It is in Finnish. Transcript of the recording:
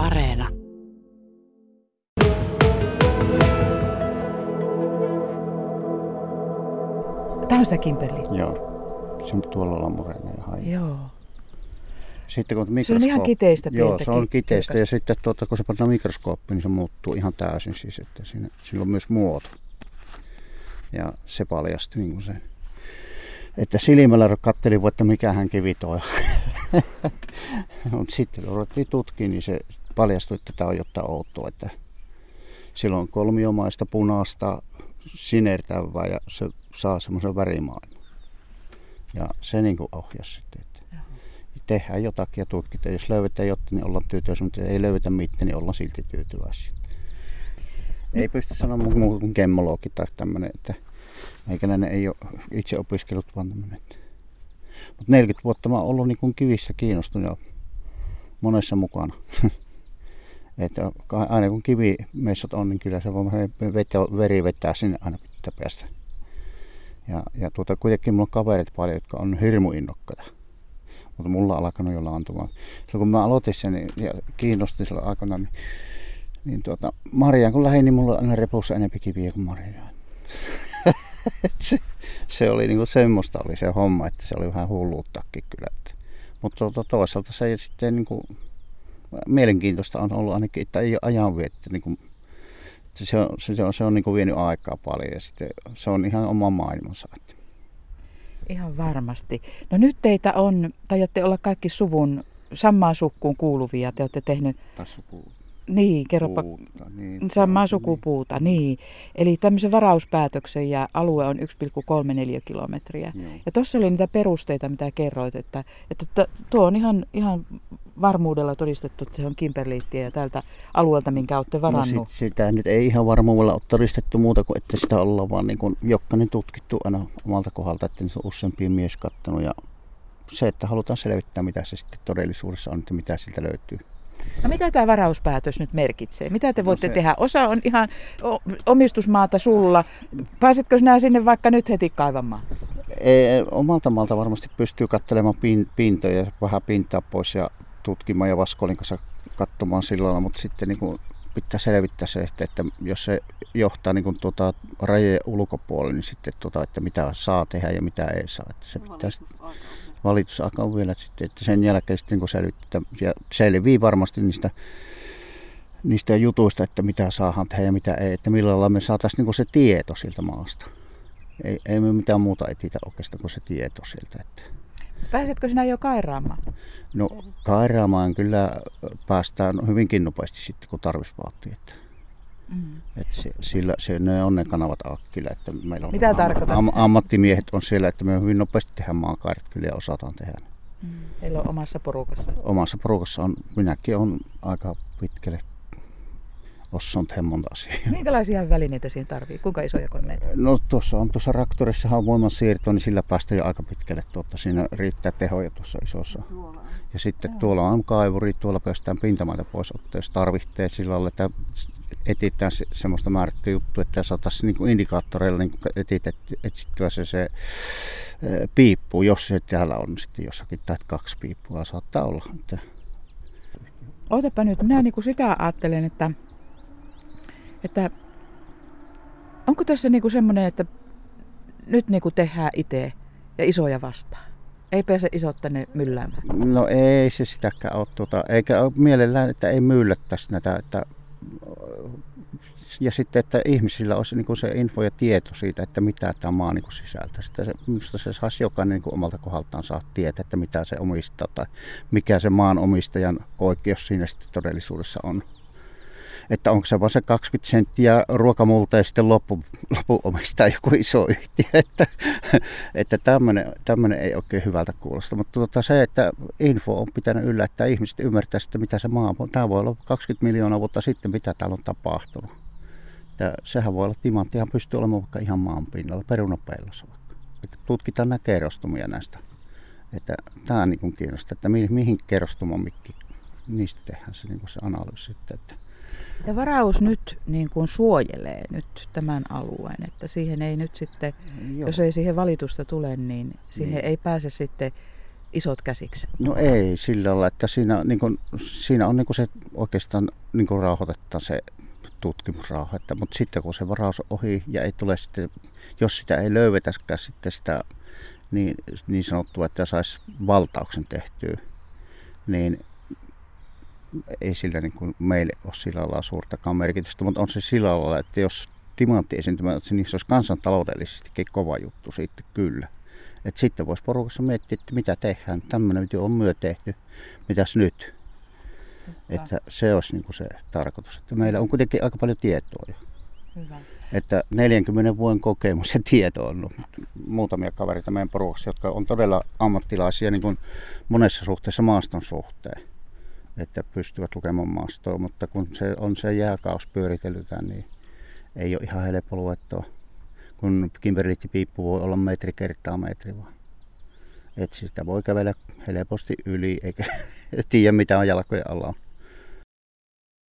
Areena. Tämä on sitä Kimberley. Joo. Se on tuolla lammureena ja haijaa. Joo. Sitten kun Se on ihan mikroskoop- kiteistä Joo, se on ki- kiteistä ja sitten tuota, kun se pannaan mikroskooppiin, niin se muuttuu ihan täysin siis, että siinä, sillä on myös muoto. Ja se paljasti niin kuin se, että silmällä kattelin, että mikähän kivi toi. Mutta sitten kun ruvettiin tutkimaan, niin se paljastui, että tämä on jotain outoa, että sillä on kolmiomaista, punaista, sinertävää ja se saa semmoisen värimaailman. Ja se niin kuin ohjasi sitten, että tehdään jotakin ja tutkitaan. Jos löydetään jotain, niin ollaan tyytyväisiä, mutta ei löydetä mitään, niin ollaan silti tyytyväisiä. Ei pysty sanomaan muuta kuin gemmologi tai tämmöinen, että meikäläinen ei ole itse opiskellut vaan tämmöinen. Mutta 40 vuotta mä oon ollut niin kuin kivissä kiinnostunut ja monessa mukana. että aina kun kivimessot on, niin kyllä se voi vetä, veri vetää sinne aina pitää päästä. Ja, ja tuota, kuitenkin mulla on kaverit paljon, jotka on hirmu innokkaita. Mutta mulla on alkanut jo laantumaan. Silloin kun mä aloitin sen niin, ja kiinnostin silloin aikana, niin, niin tuota, Mariaan kun lähdin, niin mulla on aina repussa enempi kiviä kuin Mariaan. se, se, oli niinku semmoista oli se homma, että se oli vähän hulluuttakin kyllä. Mutta tuota, toisaalta se sitten niinku, mielenkiintoista on ollut ainakin, että ei ole ajanviettä. Niinku, että se on, se on, se on niinku vienyt aikaa paljon ja sitten se on ihan oma maailmansa. Että. Ihan varmasti. No nyt teitä on, taidatte olla kaikki suvun samaan sukkuun kuuluvia. Te olette tehnyt, Tässä puu, niin, kerropa, puuta, niin, samaa niin. sukupuuta, niin. Eli tämmöisen varauspäätöksen ja alue on 1,34 kilometriä. Joo. Ja tuossa oli niitä perusteita, mitä kerroit, että, että tuo on ihan, ihan varmuudella todistettu, että se on kimperliittiä ja tältä alueelta, minkä olette No varannut. sit, sitä nyt ei ihan varmuudella ole todistettu muuta kuin, että sitä ollaan vaan niin kuin jokainen tutkittu aina omalta kohdalta, että se on useampi mies kattonut ja se, että halutaan selvittää, mitä se sitten todellisuudessa on, että mitä siltä löytyy. No mitä tämä varauspäätös nyt merkitsee? Mitä te No voitte se- tehdä? Osa on ihan omistusmaata sulla. Pääsetkö sinä sinne vaikka nyt heti kaivamaan? Ei, omalta maalta varmasti pystyy katselemaan pin, pintoja ja vähän pintaa pois ja tutkimaan ja Vaskolin kanssa katsomaan sillä lailla, mutta sitten niin kuin pitää selvittää se, että, että jos se johtaa niin kuin tuota rajojen ulkopuolelle, niin sitten tuota, että mitä saa tehdä ja mitä ei saa. Että se pitää valitusaika on vielä sitten, että sen jälkeen sitten kun selvittää ja selvii varmasti niistä, niistä jutuista, että mitä saadaan tehdä ja mitä ei, että millä lailla me saataisiin niin se tieto siltä maasta. Ei, ei me mitään muuta etitä oikeastaan kuin se tieto sieltä. Että. Pääsetkö sinä jo kairaamaan? No kairaamaan kyllä päästään hyvinkin nopeasti sitten, kun tarvitsisi vaatii. Että, Mm. että se, sillä, se, ne on ne kanavat akkilla, että meillä on Mitä tarkoitat? ammattimiehet on siellä, että me hyvin nopeasti tehdään maakaarit kyllä ja osataan tehdä. Mm. Teillä on omassa porukassa. Omassa porukassa on, minäkin on aika pitkälle osannut tehdä monta asiaa. Minkälaisia välineitä siinä tarvii? Kuinka isoja koneita? No tuossa on tuossa raktorissahan on voimansiirto, niin sillä päästään jo aika pitkälle. Tuota, siinä riittää tehoja tuossa isossa. Ja sitten tuolla on kaivuri, tuolla päästään pintamaita pois ottaa, jos tarvitsee sillä lailla, että etsitään se, semmoista määrättyä juttua, että saataisiin niin kuin indikaattoreilla niin etitetty, etsittyä se, se ää, piippu, jos se täällä on sitten jossakin, tai kaksi piippua saattaa olla. Että Ootapa nyt, minä niin kuin sitä ajattelen, että, että onko tässä niin kuin semmoinen, että nyt niin kuin tehdään itse ja isoja vastaan? Ei pääse isot tänne mylläämään. No ei se sitäkään ole, tuota, eikä ole mielellään, että ei myllättäisi näitä, että ja sitten, että ihmisillä olisi niin kuin se info ja tieto siitä, että mitä tämä maa niin sisältää. Sitten se, minusta se saisi jokainen niin kuin omalta kohdaltaan saa tietää, että mitä se omistaa tai mikä se maan omistajan oikeus siinä sitten todellisuudessa on. Että onko se vain se 20 senttiä ruokamulta ja sitten loppu, loppu omistaa joku iso yhtiö. Että, että tämmöinen, ei oikein hyvältä kuulosta. Mutta tuota, se, että info on pitänyt yllä, että ihmiset ymmärtäisivät, että mitä se maa on. Tämä voi olla 20 miljoonaa vuotta sitten, mitä täällä on tapahtunut. Että sehän voi olla timanttihan pystyy olemaan vaikka ihan maan pinnalla, perunapellossa vaikka. Että tutkitaan nämä kerrostumia näistä. Että tämä on niin kiinnostaa, että mihin, mihin mikki. Niistä tehdään se, niin se analyysi sitten. Että Ja varaus nyt niin kuin suojelee nyt tämän alueen, että siihen ei nyt sitten, Joo. jos ei siihen valitusta tule, niin siihen Niin. ei pääse sitten isot käsiksi? No ei sillä lailla, että siinä, niin kuin, siinä on niin kuin se oikeastaan niin kuin rauhoitetta se tutkimusrauha. mutta sitten kun se varaus on ohi ja ei tule sitten, jos sitä ei löydetäkään sitten sitä niin, niin sanottua, että saisi valtauksen tehtyä, niin ei sillä niin kuin meille ole sillä lailla suurtakaan merkitystä, mutta on se sillä lailla, että jos timantti esiintymä, että niin se olisi kansantaloudellisestikin kova juttu sitten kyllä. Et sitten voisi porukassa miettiä, että mitä tehdään. Tämmöinen on myö tehty. Mitäs nyt? Että se olisi niin kuin se tarkoitus. Että meillä on kuitenkin aika paljon tietoa jo. Hyvä. Että 40 vuoden kokemus ja tieto on muutamia kavereita meidän porukassa, jotka on todella ammattilaisia niin kuin monessa suhteessa maaston suhteen. Että pystyvät lukemaan maastoa, mutta kun se on se jääkaus pyöritellytään, niin ei ole ihan helppo luettua kun kimberliittipiippu voi olla metri kertaa metri vaan. Et sitä voi kävellä helposti yli eikä tiedä mitä on jalkojen alla.